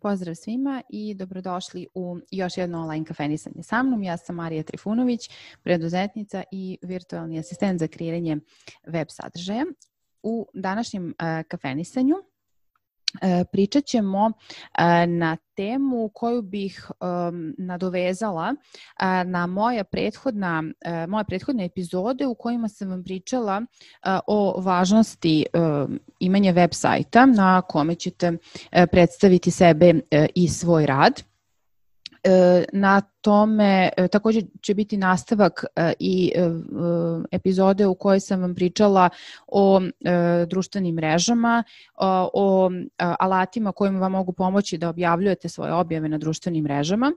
Pozdrav svima i dobrodošli u još jedno online kafenisanje sa mnom. Ja sam Marija Trifunović, preduzetnica i virtualni asistent za kreiranje web sadržaja. U današnjem kafenisanju E, pričat ćemo e, na temu koju bih um, nadovezala e, na moja prethodna, moje prethodne epizode u kojima sam vam pričala o važnosti imanja web sajta na kome ćete predstaviti sebe i svoj rad. E, na tome e, takođe će biti nastavak e, i epizode u kojoj sam vam pričala o društvenim mrežama, o alatima kojima vam mogu pomoći da objavljujete svoje objave na društvenim mrežama,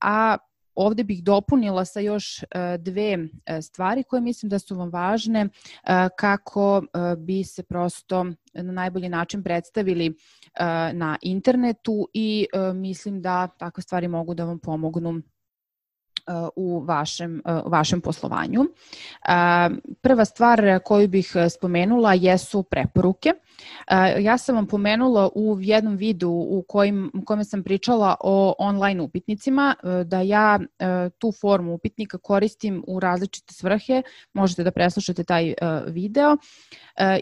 a ovde bih dopunila sa još dve stvari koje mislim da su vam važne kako bi se prosto na najbolji način predstavili na internetu i mislim da takve stvari mogu da vam pomognu u vašem, vašem poslovanju. Prva stvar koju bih spomenula jesu preporuke. Ja sam vam pomenula u jednom videu u kojim, u kojem sam pričala o online upitnicima, da ja tu formu upitnika koristim u različite svrhe. Možete da preslušate taj video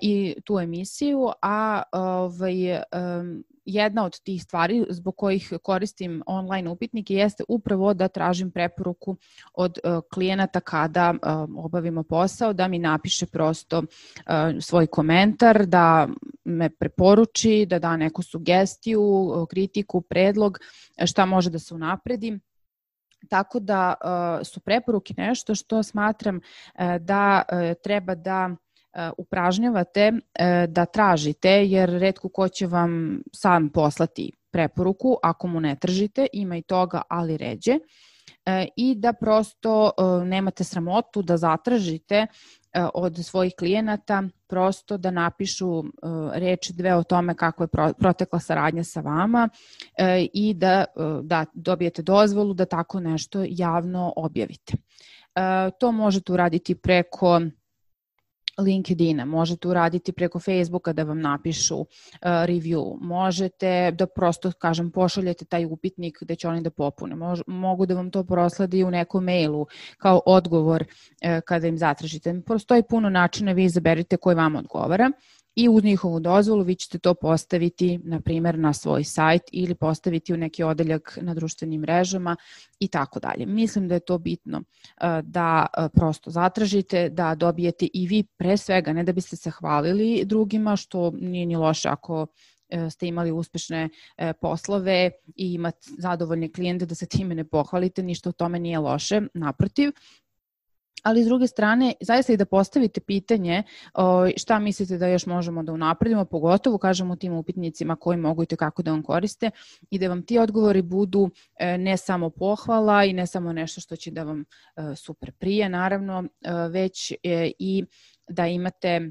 i tu emisiju, a ovaj, jedna od tih stvari zbog kojih koristim online upitnike jeste upravo da tražim preporuku od uh, klijenata kada uh, obavimo posao, da mi napiše prosto uh, svoj komentar, da me preporuči, da da neku sugestiju, kritiku, predlog, šta može da se unapredi. Tako da su preporuke nešto što smatram da treba da upražnjavate uh, da tražite, jer redko ko će vam sam poslati preporuku ako mu ne tržite, ima i toga, ali ređe uh, i da prosto nemate sramotu da zatražite od svojih klijenata prosto da napišu reč dve o tome kako je protekla saradnja sa vama i da, da dobijete dozvolu da tako nešto javno objavite. To možete uraditi preko LinkedIna, možete uraditi preko Facebooka da vam napišu uh, review, možete da prosto, kažem, pošaljete taj upitnik gde će oni da popune, Mož, mogu da vam to prosledi u nekom mailu kao odgovor uh, kada im zatražite. Postoji puno načina, vi izaberite koji vam odgovara i uz njihovu dozvolu vi ćete to postaviti, na primer, na svoj sajt ili postaviti u neki odeljak na društvenim mrežama i tako dalje. Mislim da je to bitno da prosto zatražite, da dobijete i vi pre svega, ne da biste se hvalili drugima, što nije ni loše ako e, ste imali uspešne e, poslove i imate zadovoljne klijente da se time ne pohvalite, ništa u tome nije loše, naprotiv, ali s druge strane, zaista i da postavite pitanje o, šta mislite da još možemo da unapredimo, pogotovo kažemo tim upitnicima koji mogu i kako da vam koriste i da vam ti odgovori budu e, ne samo pohvala i ne samo nešto što će da vam e, super prije, naravno, e, već e, i da imate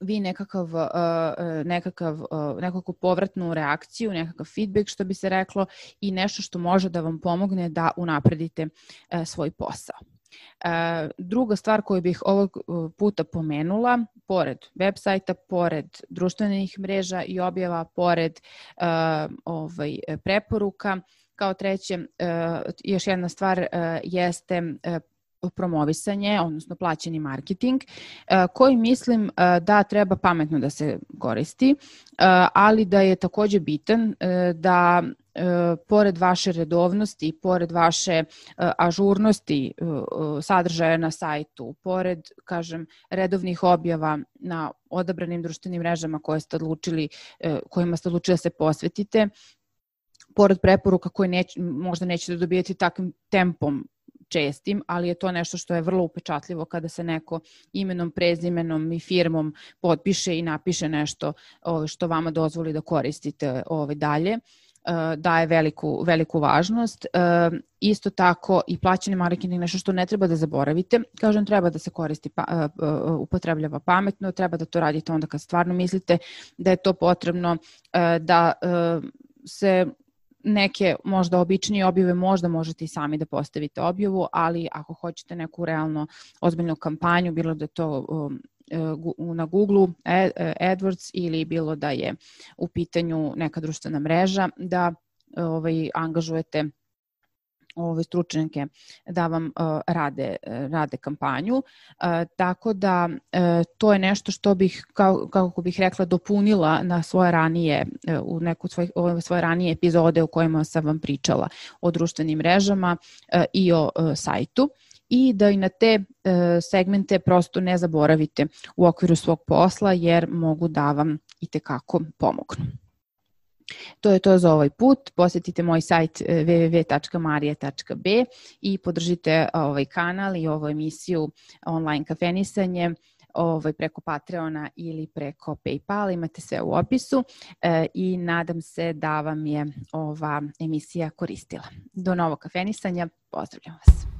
vi nekakav, uh, nekakav, uh, nekakvu povratnu reakciju, nekakav feedback što bi se reklo i nešto što može da vam pomogne da unapredite svoj posao. E, druga stvar koju bih ovog e, puta pomenula, pored web sajta, pored društvenih mreža i objava, pored uh, ovaj, preporuka, kao treće, još jedna stvar jeste promovisanje, odnosno plaćeni marketing, koji mislim da treba pametno da se koristi, ali da je takođe bitan da e, pored vaše redovnosti, pored vaše e, ažurnosti e, e, sadržaja na sajtu, pored, kažem, redovnih objava na odabranim društvenim mrežama koje ste odlučili, e, kojima ste odlučili da se posvetite, pored preporuka koje neć, možda nećete dobijeti takvim tempom čestim, ali je to nešto što je vrlo upečatljivo kada se neko imenom, prezimenom i firmom potpiše i napiše nešto što vama dozvoli da koristite ovaj dalje. Eh, daje veliku, veliku važnost. Eh, isto tako i plaćeni marketing nešto što ne treba da zaboravite. Kažem, treba da se koristi, pa, eh, upotrebljava pametno, treba da to radite onda kad stvarno mislite da je to potrebno, da se neke možda običnije objave možda možete i sami da postavite objavu, ali ako hoćete neku realno ozbiljnu kampanju, bilo da to um, na Google AdWords ili bilo da je u pitanju neka društvena mreža, da ovaj, angažujete ove stručnjake da vam uh, rade, rade kampanju. Uh, tako da uh, to je nešto što bih, kao, kako bih rekla, dopunila na svoje ranije, uh, u neku svoj, svoje ranije epizode u kojima sam vam pričala o društvenim mrežama uh, i o uh, sajtu i da i na te uh, segmente prosto ne zaboravite u okviru svog posla jer mogu da vam i tekako pomognu. To je to za ovaj put. Posetite moj sajt e, www.marije.b i podržite ovaj kanal i ovu emisiju online kafenisanje ovaj, preko Patreona ili preko Paypal, imate sve u opisu e, i nadam se da vam je ova emisija koristila. Do novog kafenisanja, pozdravljam vas.